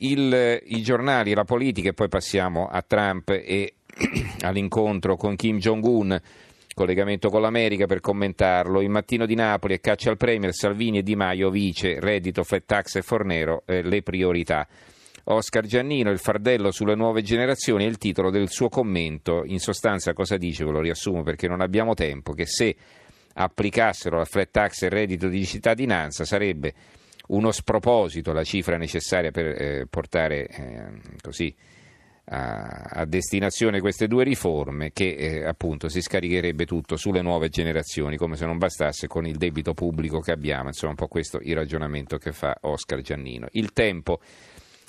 il, i giornali, la politica e poi passiamo a Trump e all'incontro con Kim Jong-un, collegamento con l'America per commentarlo. Il mattino di Napoli e caccia al Premier, Salvini e Di Maio vice, reddito, flat tax e Fornero, eh, le priorità. Oscar Giannino, il fardello sulle nuove generazioni è il titolo del suo commento. In sostanza cosa dice? Ve lo riassumo perché non abbiamo tempo, che se applicassero la flat tax e il reddito di cittadinanza sarebbe uno sproposito la cifra necessaria per eh, portare eh, così a, destinazione queste due riforme che eh, appunto si scaricherebbe tutto sulle nuove generazioni come se non bastasse con il debito pubblico che abbiamo insomma un po' questo il ragionamento che fa Oscar Giannino. Il tempo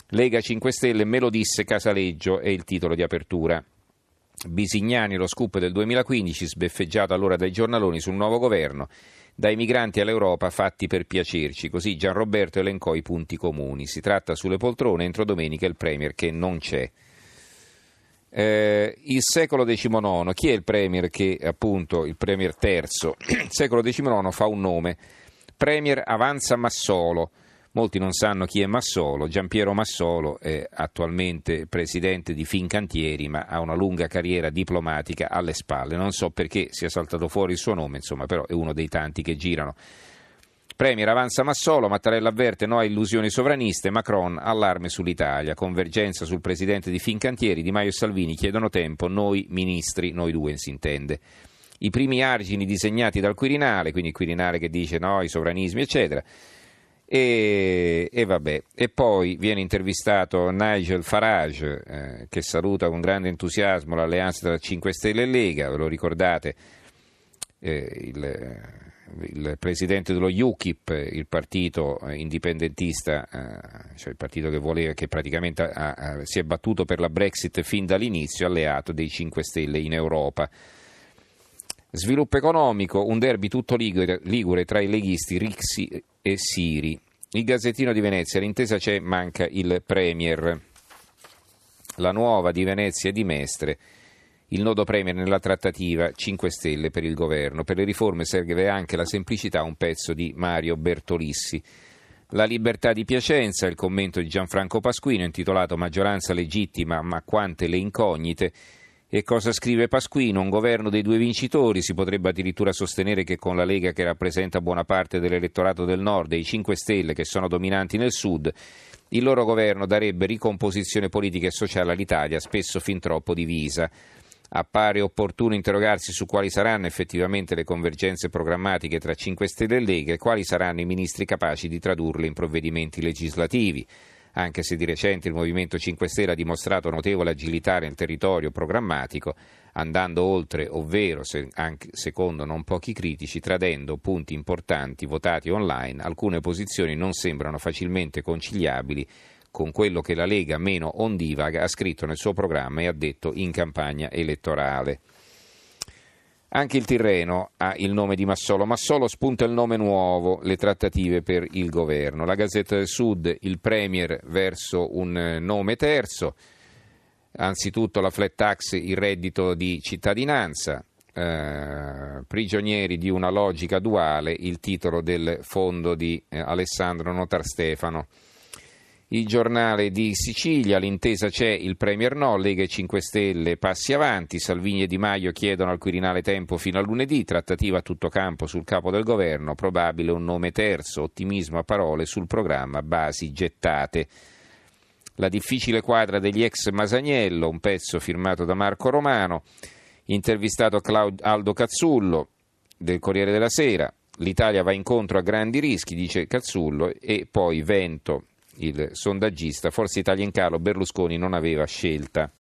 Lega 5 Stelle me lo disse Casaleggio è il titolo di apertura Bisignani lo scoop del 2015 sbeffeggiato allora dai giornaloni sul nuovo governo dai migranti all'Europa fatti per piacerci. Così Gianroberto elencò i punti comuni. Si tratta sulle poltrone entro domenica il Premier che non c'è. Eh, il secolo XIX, chi è il Premier che appunto il Premier terzo? Il secolo XIX fa un nome, Premier Avanza Massolo Molti non sanno chi è Massolo. Giampiero Massolo è attualmente presidente di Fincantieri, ma ha una lunga carriera diplomatica alle spalle. Non so perché sia saltato fuori il suo nome, insomma, però è uno dei tanti che girano. Premier avanza Massolo, Mattarella avverte no a illusioni sovraniste, Macron allarme sull'Italia, convergenza sul presidente di Fincantieri, Di Maio e Salvini chiedono tempo, noi ministri, noi due si intende. I primi argini disegnati dal Quirinale, quindi il Quirinale che dice no, i sovranismi, eccetera e, e, vabbè. e poi viene intervistato Nigel Farage eh, che saluta con grande entusiasmo l'alleanza tra 5 Stelle e Lega, ve lo ricordate, eh, il, il, presidente dello UKIP, il partito indipendentista, eh, cioè il partito che, voleva, che praticamente ha, ha, si è battuto per la Brexit fin dall'inizio, alleato dei 5 Stelle in Europa. Sviluppo economico, un derby tutto ligure, tra i leghisti Rixi e Siri. Il Gazzettino di Venezia, l'intesa c'è, manca il Premier. La nuova di Venezia e di Mestre. Il nodo Premier nella trattativa 5 Stelle per il governo. Per le riforme serve anche la semplicità, un pezzo di Mario Bertolissi. La libertà di Piacenza, il commento di Gianfranco Pasquino intitolato Maggioranza legittima ma quante le incognite. E cosa scrive Pasquino? Un governo dei due vincitori, si potrebbe addirittura sostenere che con la Lega che rappresenta buona parte dell'elettorato del nord e i 5 Stelle che sono dominanti nel sud, il loro governo darebbe ricomposizione politica e sociale all'Italia, spesso fin troppo divisa. Appare opportuno interrogarsi su quali saranno effettivamente le convergenze programmatiche tra 5 Stelle e Lega e quali saranno i ministri capaci di tradurle in provvedimenti legislativi anche se di recente il Movimento 5 Stelle ha dimostrato notevole agilità nel territorio programmatico, andando oltre, ovvero, se, anche secondo non pochi critici, tradendo punti importanti votati online, alcune posizioni non sembrano facilmente conciliabili con quello che la Lega meno ondivaga ha scritto nel suo programma e ha detto in campagna elettorale. Anche il Tirreno ha il nome di Massolo. Massolo spunta il nome nuovo, le trattative per il governo. La Gazzetta del Sud, il Premier verso un nome terzo. Anzitutto la flat tax, il reddito di cittadinanza. Eh, prigionieri di una logica duale, il titolo del fondo di eh, Alessandro Notar Stefano. Il giornale di Sicilia, l'intesa c'è, il Premier no, Lega e 5 Stelle passi avanti, Salvini e Di Maio chiedono al Quirinale tempo fino a lunedì, trattativa a tutto campo sul capo del governo, probabile un nome terzo, ottimismo a parole sul programma, basi gettate. La difficile quadra degli ex Masaniello, un pezzo firmato da Marco Romano, intervistato Claud- Aldo Cazzullo del Corriere della Sera, l'Italia va incontro a grandi rischi, dice Cazzullo, e poi Vento il sondaggista, Forza Italia in calo, Berlusconi non aveva scelta.